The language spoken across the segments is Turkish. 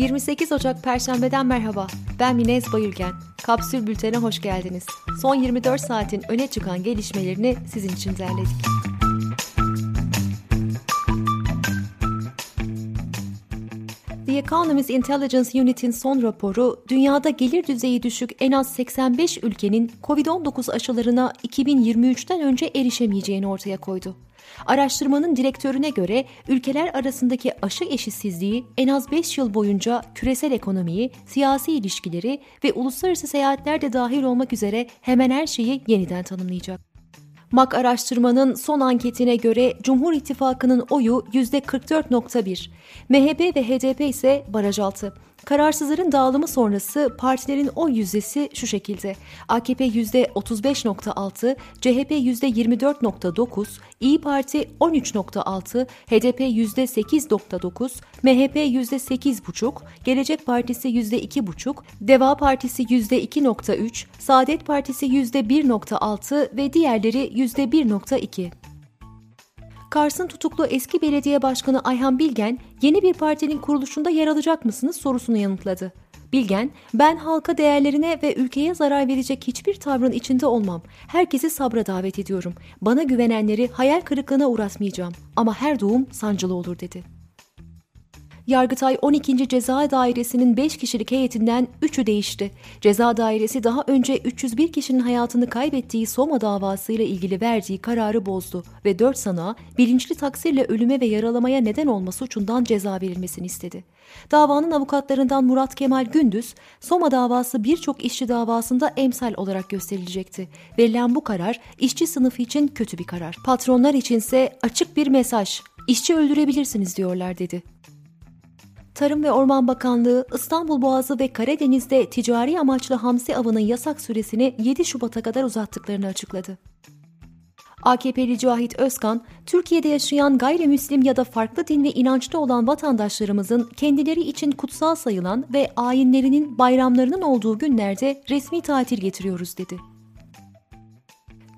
28 Ocak Perşembe'den merhaba. Ben Minez Bayülgen. Kapsül Bülten'e hoş geldiniz. Son 24 saatin öne çıkan gelişmelerini sizin için derledik. The Economist Intelligence Unit'in son raporu, dünyada gelir düzeyi düşük en az 85 ülkenin COVID-19 aşılarına 2023'ten önce erişemeyeceğini ortaya koydu. Araştırmanın direktörüne göre ülkeler arasındaki aşı eşitsizliği en az 5 yıl boyunca küresel ekonomiyi, siyasi ilişkileri ve uluslararası seyahatler de dahil olmak üzere hemen her şeyi yeniden tanımlayacak. MAK araştırmanın son anketine göre Cumhur İttifakı'nın oyu %44.1, MHP ve HDP ise baraj altı. Kararsızların dağılımı sonrası partilerin oy yüzdesi şu şekilde. AKP %35.6, CHP %24.9, İyi Parti 13.6, HDP %8.9, MHP %8.5, Gelecek Partisi %2.5, Deva Partisi %2.3, Saadet Partisi %1.6 ve diğerleri %1.2. Kars'ın tutuklu eski belediye başkanı Ayhan Bilgen, yeni bir partinin kuruluşunda yer alacak mısınız sorusunu yanıtladı. Bilgen, ben halka değerlerine ve ülkeye zarar verecek hiçbir tavrın içinde olmam. Herkesi sabra davet ediyorum. Bana güvenenleri hayal kırıklığına uğratmayacağım. Ama her doğum sancılı olur dedi. Yargıtay 12. Ceza Dairesi'nin 5 kişilik heyetinden 3'ü değişti. Ceza Dairesi daha önce 301 kişinin hayatını kaybettiği Soma davasıyla ilgili verdiği kararı bozdu ve 4 sana bilinçli taksirle ölüme ve yaralamaya neden olma suçundan ceza verilmesini istedi. Davanın avukatlarından Murat Kemal Gündüz, Soma davası birçok işçi davasında emsal olarak gösterilecekti. Verilen bu karar işçi sınıfı için kötü bir karar. Patronlar içinse açık bir mesaj. İşçi öldürebilirsiniz diyorlar dedi. Tarım ve Orman Bakanlığı İstanbul Boğazı ve Karadeniz'de ticari amaçlı hamsi avının yasak süresini 7 Şubat'a kadar uzattıklarını açıkladı. AKP'li Cahit Özkan, Türkiye'de yaşayan gayrimüslim ya da farklı din ve inançta olan vatandaşlarımızın kendileri için kutsal sayılan ve ayinlerinin bayramlarının olduğu günlerde resmi tatil getiriyoruz dedi.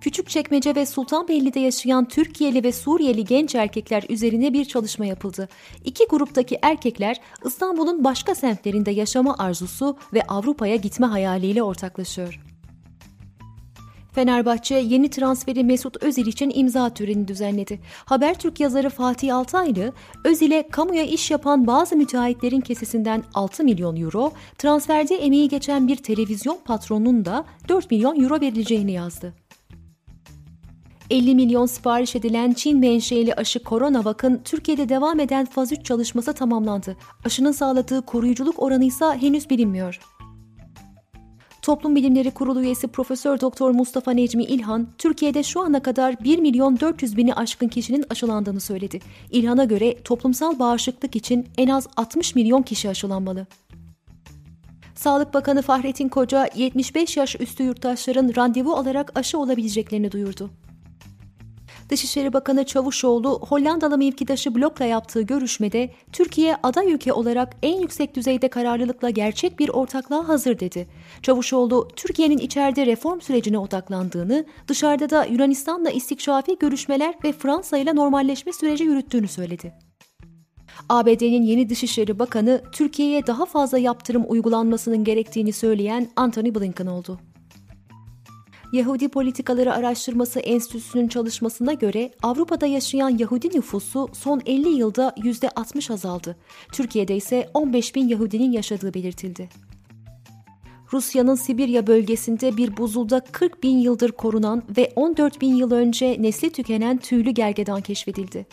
Küçükçekmece ve Sultanbeyli'de yaşayan Türkiye'li ve Suriyeli genç erkekler üzerine bir çalışma yapıldı. İki gruptaki erkekler İstanbul'un başka semtlerinde yaşama arzusu ve Avrupa'ya gitme hayaliyle ortaklaşıyor. Fenerbahçe yeni transferi Mesut Özil için imza töreni düzenledi. Habertürk yazarı Fatih Altaylı, Özil'e kamuya iş yapan bazı müteahhitlerin kesesinden 6 milyon euro, transferde emeği geçen bir televizyon patronunun da 4 milyon euro verileceğini yazdı. 50 milyon sipariş edilen Çin menşeli aşı CoronaVac'ın Türkiye'de devam eden faz 3 çalışması tamamlandı. Aşının sağladığı koruyuculuk oranı ise henüz bilinmiyor. Toplum Bilimleri Kurulu üyesi Profesör Doktor Mustafa Necmi İlhan, Türkiye'de şu ana kadar 1 milyon 400 bini aşkın kişinin aşılandığını söyledi. İlhan'a göre toplumsal bağışıklık için en az 60 milyon kişi aşılanmalı. Sağlık Bakanı Fahrettin Koca, 75 yaş üstü yurttaşların randevu alarak aşı olabileceklerini duyurdu. Dışişleri Bakanı Çavuşoğlu, Hollandalı mevkidaşı Blok'la yaptığı görüşmede Türkiye aday ülke olarak en yüksek düzeyde kararlılıkla gerçek bir ortaklığa hazır dedi. Çavuşoğlu, Türkiye'nin içeride reform sürecine odaklandığını, dışarıda da Yunanistan'la istikşafi görüşmeler ve Fransa ile normalleşme süreci yürüttüğünü söyledi. ABD'nin yeni Dışişleri Bakanı Türkiye'ye daha fazla yaptırım uygulanmasının gerektiğini söyleyen Antony Blinken oldu. Yahudi Politikaları Araştırması Enstitüsü'nün çalışmasına göre Avrupa'da yaşayan Yahudi nüfusu son 50 yılda %60 azaldı. Türkiye'de ise 15 bin Yahudinin yaşadığı belirtildi. Rusya'nın Sibirya bölgesinde bir buzulda 40 bin yıldır korunan ve 14 bin yıl önce nesli tükenen tüylü gergedan keşfedildi.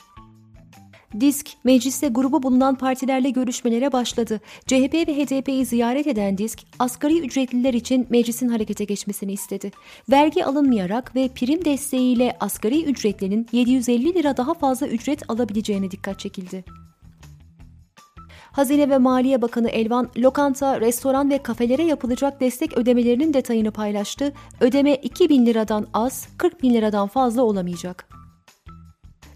Disk, mecliste grubu bulunan partilerle görüşmelere başladı. CHP ve HDP'yi ziyaret eden Disk, asgari ücretliler için meclisin harekete geçmesini istedi. Vergi alınmayarak ve prim desteğiyle asgari ücretlinin 750 lira daha fazla ücret alabileceğine dikkat çekildi. Hazine ve Maliye Bakanı Elvan, lokanta, restoran ve kafelere yapılacak destek ödemelerinin detayını paylaştı. Ödeme 2 bin liradan az, 40 bin liradan fazla olamayacak.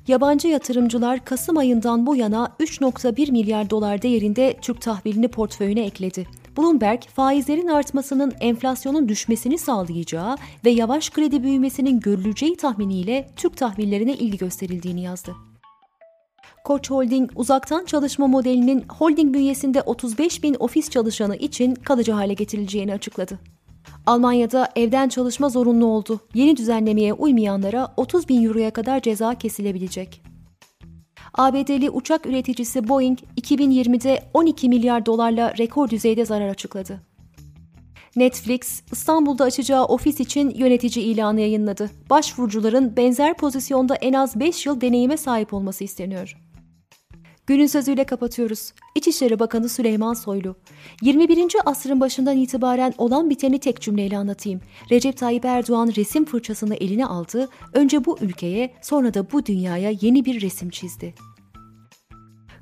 Yabancı yatırımcılar Kasım ayından bu yana 3.1 milyar dolar değerinde Türk tahvilini portföyüne ekledi. Bloomberg, faizlerin artmasının enflasyonun düşmesini sağlayacağı ve yavaş kredi büyümesinin görüleceği tahminiyle Türk tahvillerine ilgi gösterildiğini yazdı. Koç Holding uzaktan çalışma modelinin holding bünyesinde 35 bin ofis çalışanı için kalıcı hale getirileceğini açıkladı. Almanya'da evden çalışma zorunlu oldu. Yeni düzenlemeye uymayanlara 30 bin euroya kadar ceza kesilebilecek. ABD'li uçak üreticisi Boeing 2020'de 12 milyar dolarla rekor düzeyde zarar açıkladı. Netflix, İstanbul'da açacağı ofis için yönetici ilanı yayınladı. Başvurucuların benzer pozisyonda en az 5 yıl deneyime sahip olması isteniyor. Günün sözüyle kapatıyoruz. İçişleri Bakanı Süleyman Soylu. 21. asrın başından itibaren olan biteni tek cümleyle anlatayım. Recep Tayyip Erdoğan resim fırçasını eline aldı. Önce bu ülkeye sonra da bu dünyaya yeni bir resim çizdi.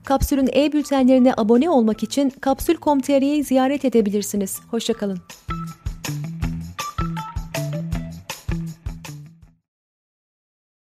Kapsül'ün e-bültenlerine abone olmak için kapsül.com.tr'yi ziyaret edebilirsiniz. Hoşçakalın.